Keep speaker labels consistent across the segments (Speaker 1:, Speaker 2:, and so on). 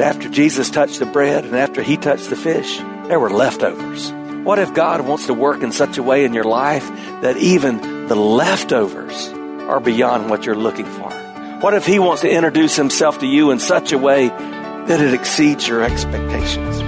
Speaker 1: After Jesus touched the bread and after he touched the fish, there were leftovers. What if God wants to work in such a way in your life that even the leftovers are beyond what you're looking for? What if he wants to introduce himself to you in such a way that it exceeds your expectations?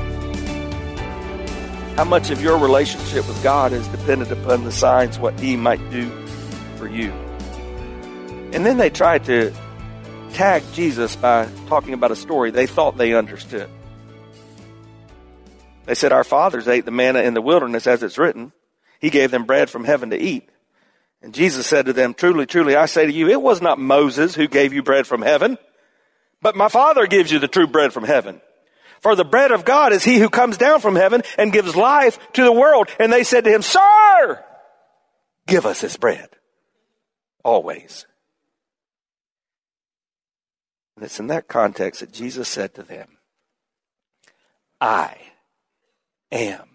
Speaker 1: How much of your relationship with God is dependent upon the signs, what He might do for you? And then they tried to tag Jesus by talking about a story they thought they understood. They said, Our fathers ate the manna in the wilderness as it's written. He gave them bread from heaven to eat. And Jesus said to them, Truly, truly, I say to you, it was not Moses who gave you bread from heaven, but my Father gives you the true bread from heaven. For the bread of God is he who comes down from heaven and gives life to the world. And they said to him, Sir, give us this bread. Always. And it's in that context that Jesus said to them, I am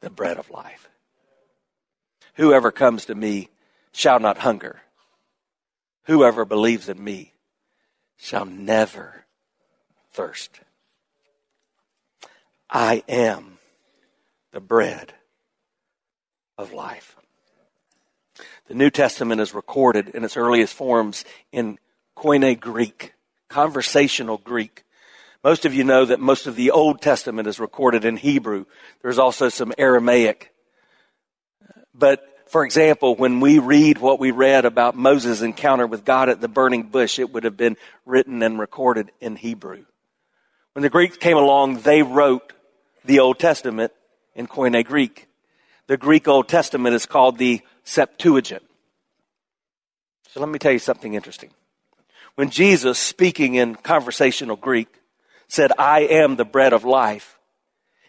Speaker 1: the bread of life. Whoever comes to me shall not hunger. Whoever believes in me shall never thirst. I am the bread of life. The New Testament is recorded in its earliest forms in Koine Greek, conversational Greek. Most of you know that most of the Old Testament is recorded in Hebrew. There's also some Aramaic. But for example, when we read what we read about Moses' encounter with God at the burning bush, it would have been written and recorded in Hebrew. When the Greeks came along, they wrote the Old Testament in Koine Greek. The Greek Old Testament is called the Septuagint. So let me tell you something interesting. When Jesus, speaking in conversational Greek, said, I am the bread of life,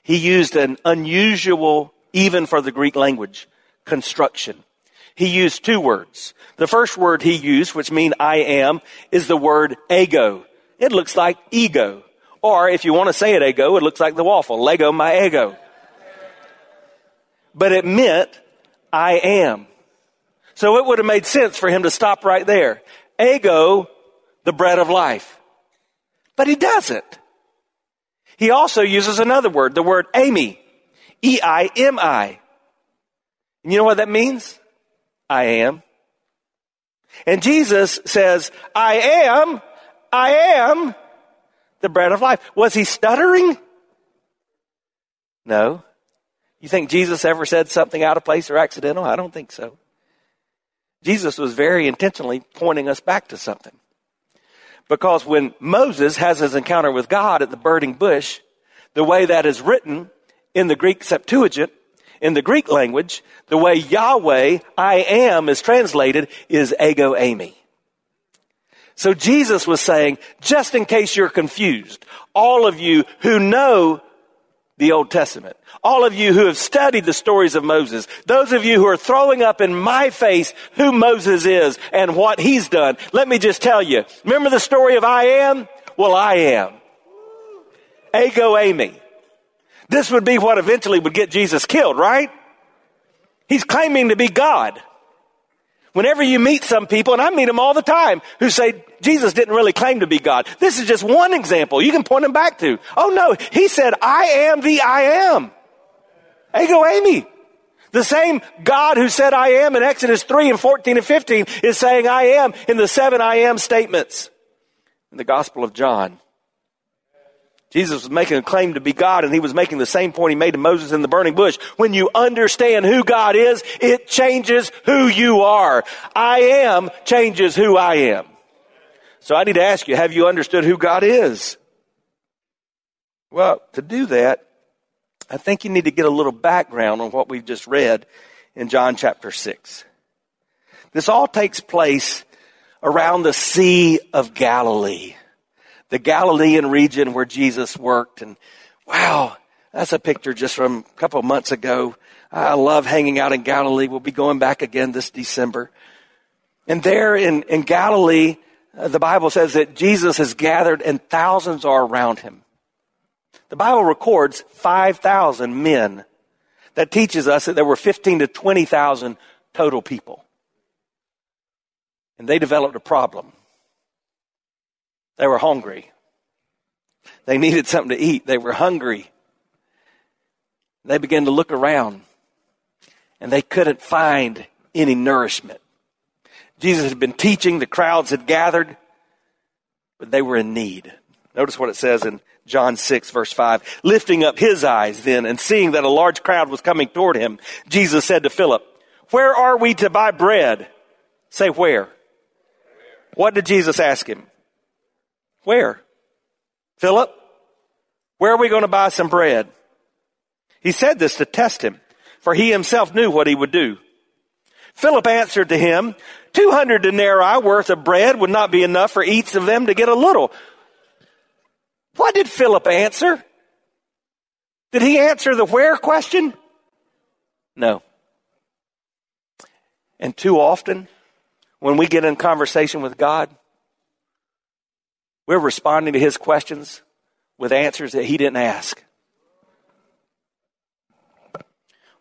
Speaker 1: he used an unusual, even for the Greek language, construction. He used two words. The first word he used, which means I am, is the word ego. It looks like ego. Or if you want to say it ego, it looks like the waffle. Lego my Eggo. But it meant I am. So it would have made sense for him to stop right there. Ego, the bread of life. But he doesn't. He also uses another word, the word eimi. E-I-M-I. And you know what that means? I am. And Jesus says, I am, I am the bread of life. Was he stuttering? No. You think Jesus ever said something out of place or accidental? I don't think so. Jesus was very intentionally pointing us back to something. Because when Moses has his encounter with God at the burning bush, the way that is written in the Greek Septuagint, in the Greek language, the way Yahweh, I am, is translated is ego eimi. So Jesus was saying, just in case you're confused, all of you who know the Old Testament, all of you who have studied the stories of Moses, those of you who are throwing up in my face who Moses is and what he's done, let me just tell you, remember the story of I am? Well, I am. Ego eimi. This would be what eventually would get Jesus killed, right? He's claiming to be God. Whenever you meet some people, and I meet them all the time, who say Jesus didn't really claim to be God. This is just one example you can point them back to. Oh no, he said, I am the I am. Ego eimi. The same God who said I am in Exodus 3 and 14 and 15 is saying I am in the seven I am statements in the Gospel of John. Jesus was making a claim to be God and he was making the same point he made to Moses in the burning bush. When you understand who God is, it changes who you are. I am changes who I am. So I need to ask you, have you understood who God is? Well, to do that, I think you need to get a little background on what we've just read in John chapter 6. This all takes place around the Sea of Galilee the Galilean region where Jesus worked. And wow, that's a picture just from a couple months ago. I love hanging out in Galilee. We'll be going back again this December. And there in, in Galilee, uh, the Bible says that Jesus has gathered and thousands are around him. The Bible records 5,000 men. That teaches us that there were 15 to 20,000 total people. And they developed a problem. They were hungry. They needed something to eat. They were hungry. They began to look around and they couldn't find any nourishment. Jesus had been teaching, the crowds had gathered, but they were in need. Notice what it says in John 6 verse 5. Lifting up his eyes then and seeing that a large crowd was coming toward him, Jesus said to Philip, where are we to buy bread? Say where? What did Jesus ask him? Where? Philip, where are we going to buy some bread? He said this to test him, for he himself knew what he would do. Philip answered to him, 200 denarii worth of bread would not be enough for each of them to get a little. What did Philip answer? Did he answer the where question? No. And too often, when we get in conversation with God, we're responding to his questions with answers that he didn't ask.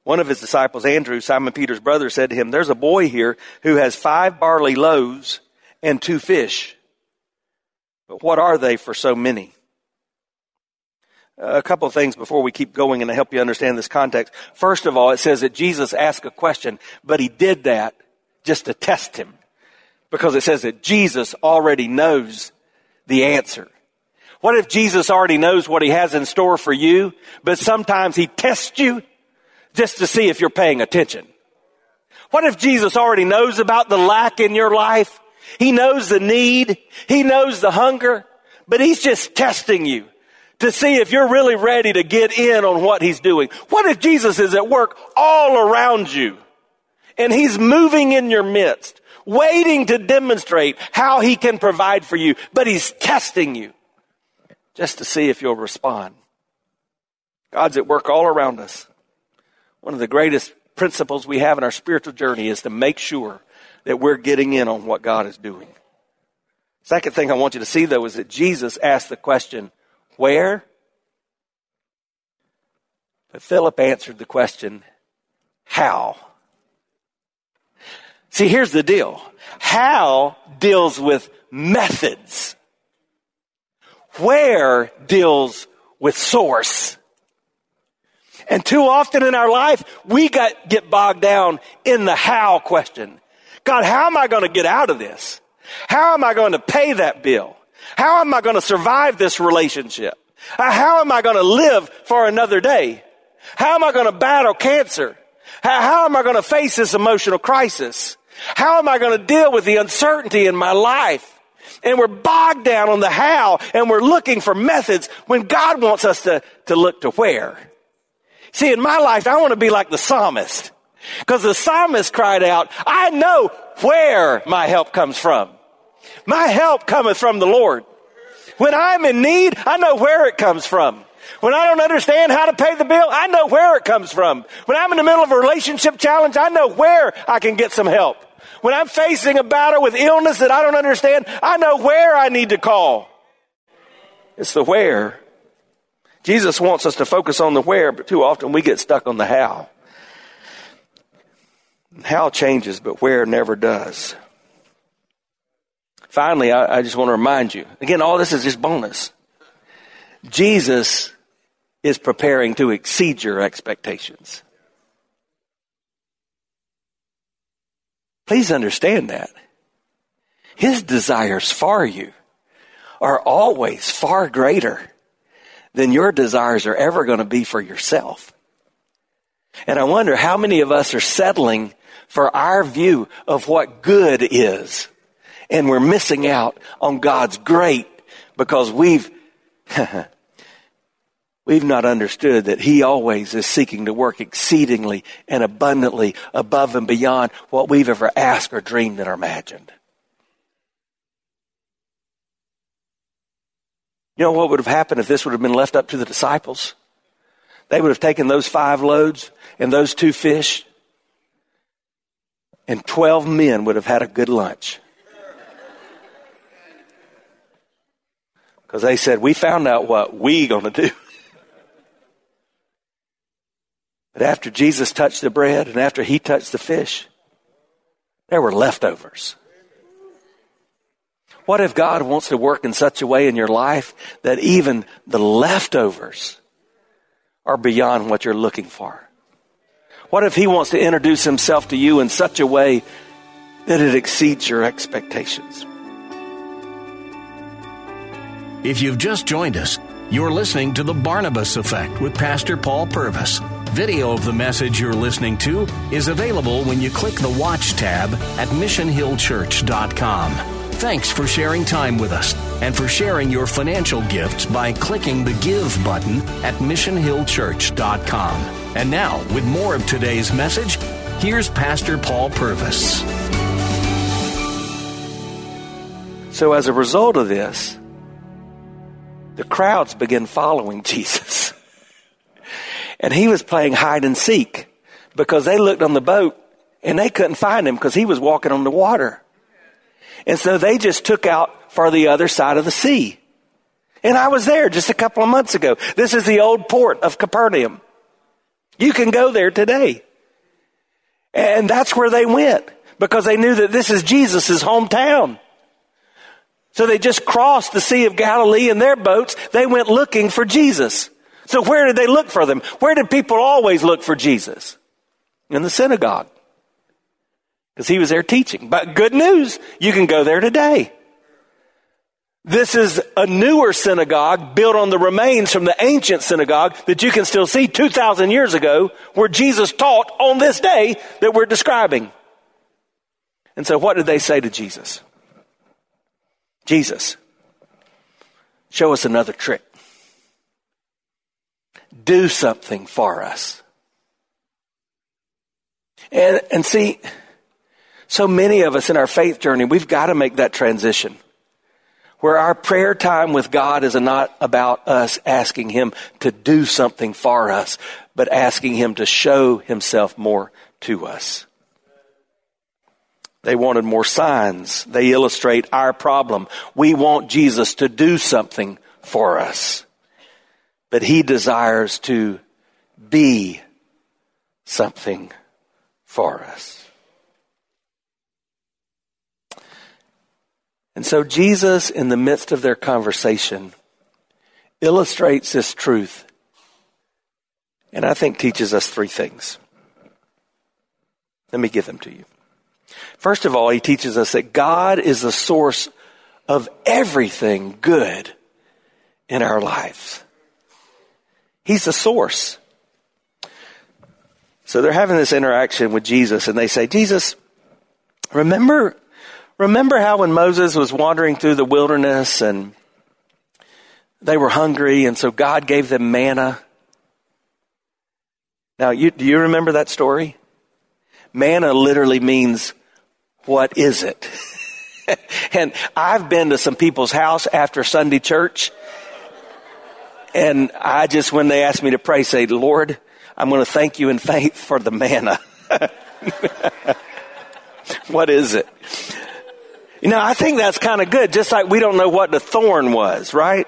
Speaker 1: One of his disciples, Andrew, Simon Peter's brother, said to him, There's a boy here who has five barley loaves and two fish. But what are they for so many? A couple of things before we keep going and to help you understand this context. First of all, it says that Jesus asked a question, but he did that just to test him. Because it says that Jesus already knows the answer. What if Jesus already knows what he has in store for you, but sometimes he tests you just to see if you're paying attention? What if Jesus already knows about the lack in your life? He knows the need. He knows the hunger, but he's just testing you to see if you're really ready to get in on what he's doing. What if Jesus is at work all around you and he's moving in your midst? Waiting to demonstrate how he can provide for you, but he's testing you just to see if you'll respond. God's at work all around us. One of the greatest principles we have in our spiritual journey is to make sure that we're getting in on what God is doing. Second thing I want you to see though is that Jesus asked the question, where? But Philip answered the question, how? See, here's the deal. How deals with methods. Where deals with source. And too often in our life, we got, get bogged down in the how question. God, how am I going to get out of this? How am I going to pay that bill? How am I going to survive this relationship? Uh, how am I going to live for another day? How am I going to battle cancer? How, how am I going to face this emotional crisis? How am I going to deal with the uncertainty in my life? And we're bogged down on the how and we're looking for methods when God wants us to, to look to where. See, in my life, I want to be like the psalmist. Because the psalmist cried out, I know where my help comes from. My help cometh from the Lord. When I'm in need, I know where it comes from. When I don't understand how to pay the bill, I know where it comes from. When I'm in the middle of a relationship challenge, I know where I can get some help. When I'm facing a battle with illness that I don't understand, I know where I need to call. It's the where. Jesus wants us to focus on the where, but too often we get stuck on the how. How changes, but where never does. Finally, I, I just want to remind you again, all this is just bonus. Jesus is preparing to exceed your expectations. Please understand that. His desires for you are always far greater than your desires are ever going to be for yourself. And I wonder how many of us are settling for our view of what good is. And we're missing out on God's great because we've, we've not understood that He always is seeking to work exceedingly and abundantly above and beyond what we've ever asked or dreamed or imagined. You know what would have happened if this would have been left up to the disciples? They would have taken those five loads and those two fish, and 12 men would have had a good lunch. Because they said, We found out what we're going to do. But after Jesus touched the bread and after he touched the fish, there were leftovers. What if God wants to work in such a way in your life that even the leftovers are beyond what you're looking for? What if He wants to introduce Himself to you in such a way that it exceeds your expectations?
Speaker 2: If you've just joined us, you're listening to The Barnabas Effect with Pastor Paul Purvis. Video of the message you're listening to is available when you click the Watch tab at missionhillchurch.com. Thanks for sharing time with us and for sharing your financial gifts by clicking the Give button at missionhillchurch.com. And now, with more of today's message, here's Pastor Paul Purvis.
Speaker 1: So, as a result of this, the crowds begin following Jesus. And he was playing hide and seek because they looked on the boat and they couldn't find him because he was walking on the water. And so they just took out for the other side of the sea. And I was there just a couple of months ago. This is the old port of Capernaum. You can go there today. And that's where they went because they knew that this is Jesus' hometown. So they just crossed the Sea of Galilee in their boats. They went looking for Jesus. So where did they look for them? Where did people always look for Jesus? In the synagogue. Because he was there teaching. But good news, you can go there today. This is a newer synagogue built on the remains from the ancient synagogue that you can still see 2,000 years ago where Jesus taught on this day that we're describing. And so what did they say to Jesus? Jesus, show us another trick. Do something for us. And, and see, so many of us in our faith journey, we've got to make that transition where our prayer time with God is not about us asking Him to do something for us, but asking Him to show Himself more to us. They wanted more signs. They illustrate our problem. We want Jesus to do something for us. But he desires to be something for us. And so Jesus, in the midst of their conversation, illustrates this truth and I think teaches us three things. Let me give them to you. First of all, he teaches us that God is the source of everything good in our lives. He's the source. So they're having this interaction with Jesus and they say, Jesus, remember, remember how when Moses was wandering through the wilderness and they were hungry and so God gave them manna? Now, you, do you remember that story? Manna literally means what is it? and I've been to some people's house after Sunday church. And I just, when they ask me to pray, say, Lord, I'm going to thank you in faith for the manna. what is it? You know, I think that's kind of good, just like we don't know what the thorn was, right?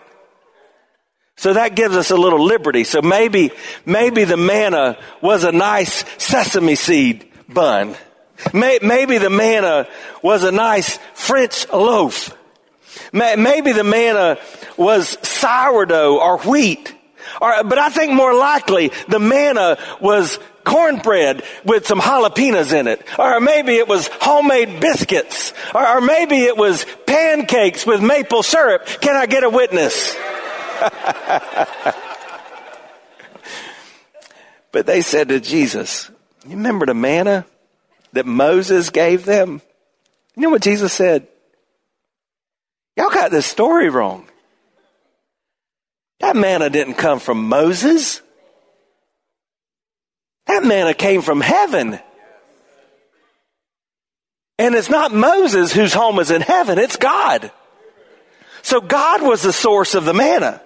Speaker 1: So that gives us a little liberty. So maybe, maybe the manna was a nice sesame seed bun. Maybe the manna was a nice French loaf. Maybe the manna was sourdough or wheat. Or, but I think more likely the manna was cornbread with some jalapenos in it. Or maybe it was homemade biscuits. Or, or maybe it was pancakes with maple syrup. Can I get a witness? but they said to Jesus, You remember the manna that Moses gave them? You know what Jesus said? Y'all got this story wrong. That manna didn't come from Moses. That manna came from heaven. And it's not Moses whose home is in heaven, it's God. So God was the source of the manna.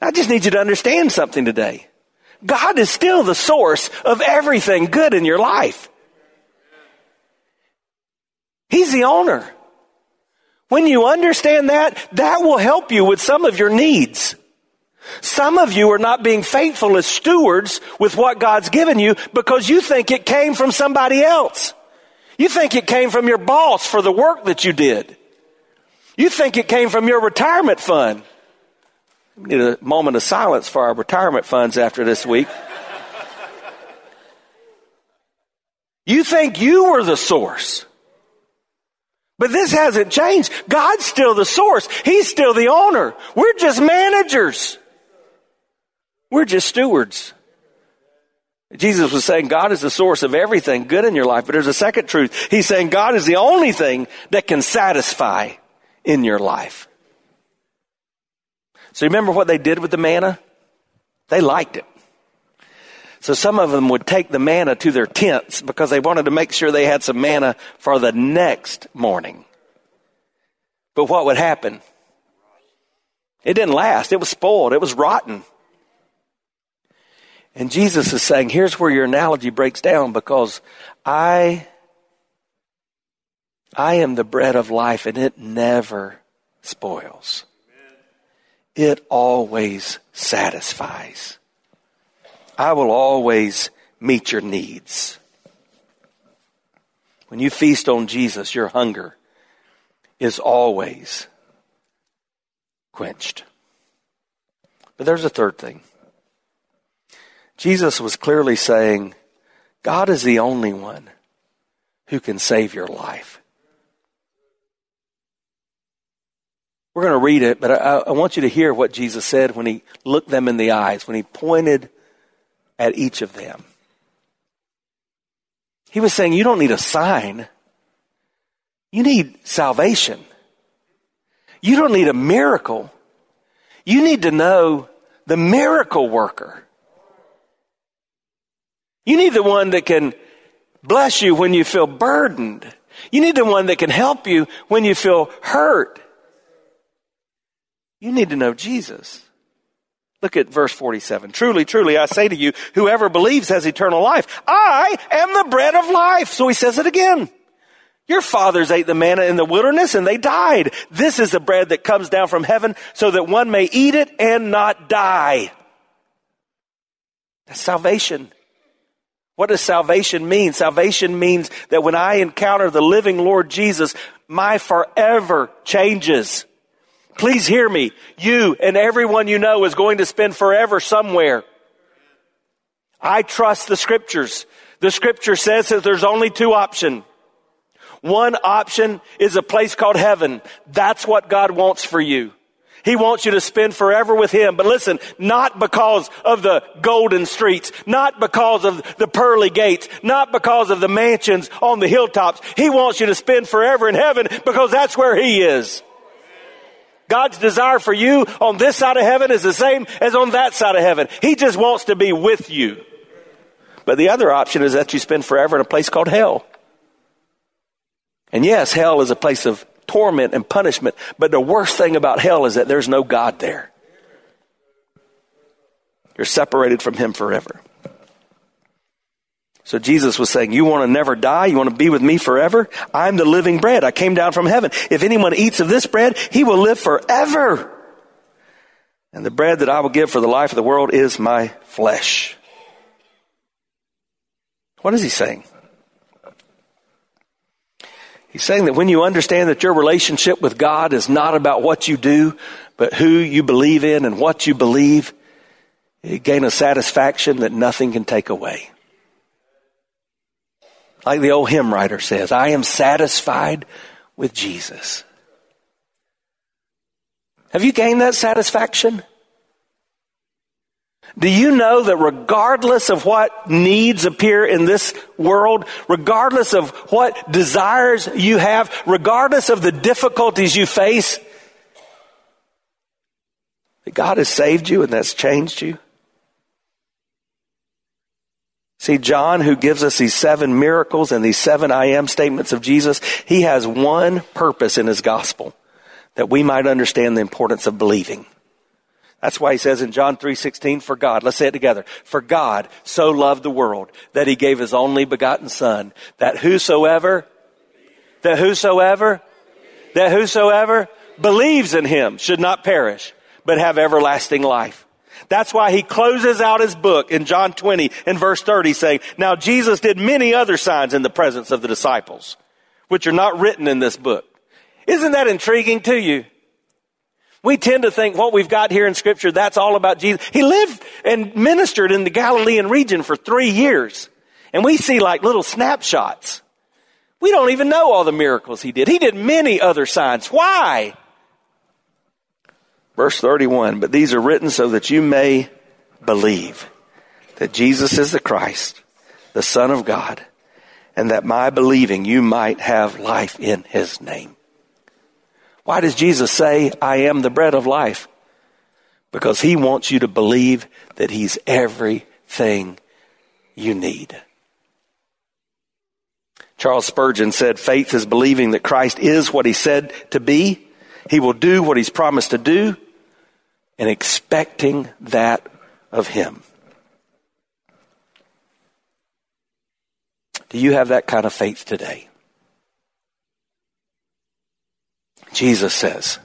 Speaker 1: I just need you to understand something today. God is still the source of everything good in your life. He's the owner. When you understand that, that will help you with some of your needs. Some of you are not being faithful as stewards with what God's given you because you think it came from somebody else. You think it came from your boss for the work that you did. You think it came from your retirement fund. We need a moment of silence for our retirement funds after this week. you think you were the source. But this hasn't changed. God's still the source. He's still the owner. We're just managers. We're just stewards. Jesus was saying God is the source of everything good in your life, but there's a second truth. He's saying God is the only thing that can satisfy in your life. So remember what they did with the manna? They liked it. So some of them would take the manna to their tents because they wanted to make sure they had some manna for the next morning. But what would happen? It didn't last. It was spoiled. It was rotten. And Jesus is saying, here's where your analogy breaks down because I, I am the bread of life and it never spoils it always satisfies. I will always meet your needs. When you feast on Jesus, your hunger is always quenched. But there's a third thing. Jesus was clearly saying, God is the only one who can save your life. We're going to read it, but I, I, want you to hear what Jesus said when he looked them in the eyes, when he pointed at each of them. He was saying, You don't need a sign, you need salvation. You don't need a miracle. You need to know the miracle worker. You need the one that can bless you when you feel burdened. You need the one that can help you when you feel hurt. You need to know Jesus. Look at verse 47. Truly, truly, I say to you, whoever believes has eternal life. I am the bread of life. So he says it again. Your fathers ate the manna in the wilderness and they died. This is the bread that comes down from heaven so that one may eat it and not die. That's salvation. What does salvation mean? Salvation means that when I encounter the living Lord Jesus, my forever changes. Please hear me. You and everyone you know is going to spend forever somewhere. I trust the scriptures. The scripture says that there's only two options. One option is a place called heaven. That's what God wants for you. He wants you to spend forever with Him. But listen, not because of the golden streets, not because of the pearly gates, not because of the mansions on the hilltops. He wants you to spend forever in heaven because that's where He is. God's desire for you on this side of heaven is the same as on that side of heaven. He just wants to be with you. But the other option is that you spend forever in a place called hell. And yes, hell is a place of torment and punishment, but the worst thing about hell is that there's no God there. You're separated from Him forever. So Jesus was saying, you want to never die? You want to be with me forever? I'm the living bread. I came down from heaven. If anyone eats of this bread, he will live forever. And the bread that I will give for the life of the world is my flesh. What is he saying? He's saying that when you understand that your relationship with God is not about what you do, but who you believe in and what you believe, you gain a satisfaction that nothing can take away. Like the old hymn writer says, I am satisfied with Jesus. Have you gained that satisfaction? Do you know that regardless of what needs appear in this world, regardless of what desires you have, regardless of the difficulties you face, that God has saved you and that's changed you? See, John, who gives us these seven miracles and these seven I am statements of Jesus, he has one purpose in his gospel that we might understand the importance of believing. That's why he says in John 3:16 for God, let's say it together. For God so loved the world that he gave his only begotten son that whosoever that whosoever that whosoever believes in him should not perish but have everlasting life. That's why he closes out his book in John 20 and verse 30 saying, Now Jesus did many other signs in the presence of the disciples, which are not written in this book. Isn't that intriguing to you? We tend to think what we've got here in scripture, that's all about Jesus. He lived and ministered in the Galilean region for three years. And we see like little snapshots. We don't even know all the miracles he did. He did many other signs. Why? Verse 31, but these are written so that you may believe that Jesus is the Christ, the Son of God, and that by believing you might have life in his name. Why does Jesus say, I am the bread of life? Because he wants you to believe that he's everything you need. Charles Spurgeon said, faith is believing that Christ is what he said to be. He will do what he's promised to do and expecting that of him. Do you have that kind of faith today? Jesus says,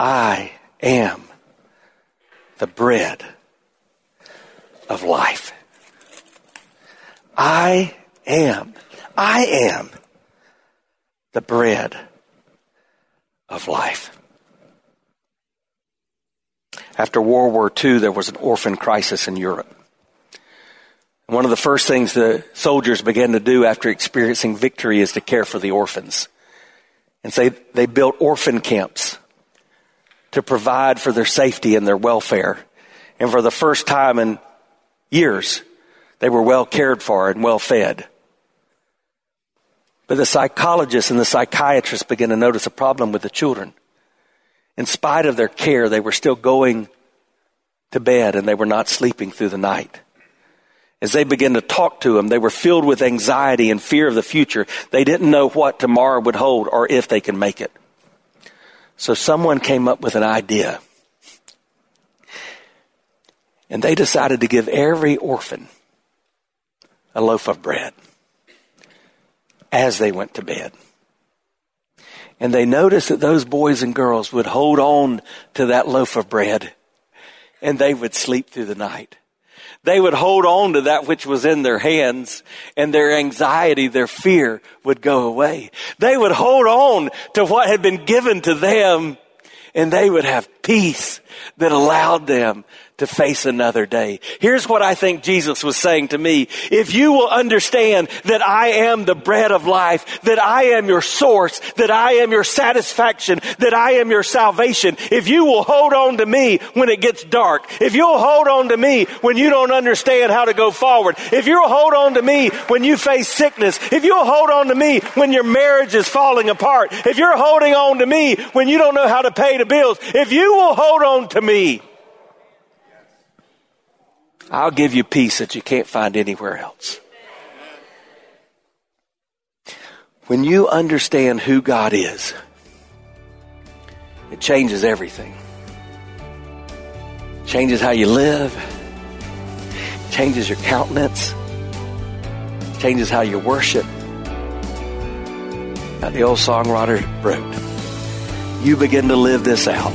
Speaker 1: I am the bread of life. I am, I am the bread of life. After World War II, there was an orphan crisis in Europe. One of the first things the soldiers began to do after experiencing victory is to care for the orphans. And so they built orphan camps to provide for their safety and their welfare. And for the first time in years, they were well cared for and well fed. But the psychologists and the psychiatrists began to notice a problem with the children. In spite of their care, they were still going to bed and they were not sleeping through the night. As they began to talk to him, they were filled with anxiety and fear of the future. They didn't know what tomorrow would hold or if they can make it. So someone came up with an idea. And they decided to give every orphan a loaf of bread as they went to bed. And they noticed that those boys and girls would hold on to that loaf of bread and they would sleep through the night. They would hold on to that which was in their hands and their anxiety, their fear would go away. They would hold on to what had been given to them and they would have peace that allowed them to face another day. Here's what I think Jesus was saying to me. If you will understand that I am the bread of life, that I am your source, that I am your satisfaction, that I am your salvation, if you will hold on to me when it gets dark, if you'll hold on to me when you don't understand how to go forward, if you'll hold on to me when you face sickness, if you'll hold on to me when your marriage is falling apart, if you're holding on to me when you don't know how to pay the bills, if you will hold on to me, I'll give you peace that you can't find anywhere else. When you understand who God is, it changes everything. changes how you live, changes your countenance, changes how you worship. Now, the old songwriter wrote, You begin to live this out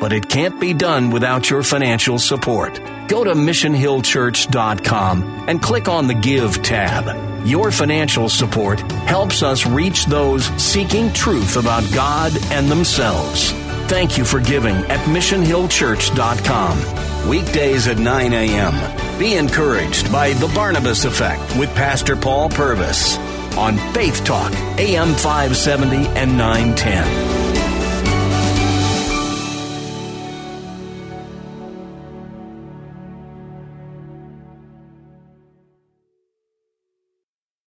Speaker 2: But it can't be done without your financial support. Go to missionhillchurch.com and click on the Give tab. Your financial support helps us reach those seeking truth about God and themselves. Thank you for giving at missionhillchurch.com. Weekdays at 9 a.m. Be encouraged by The Barnabas Effect with Pastor Paul Purvis on Faith Talk, AM 570 and 910.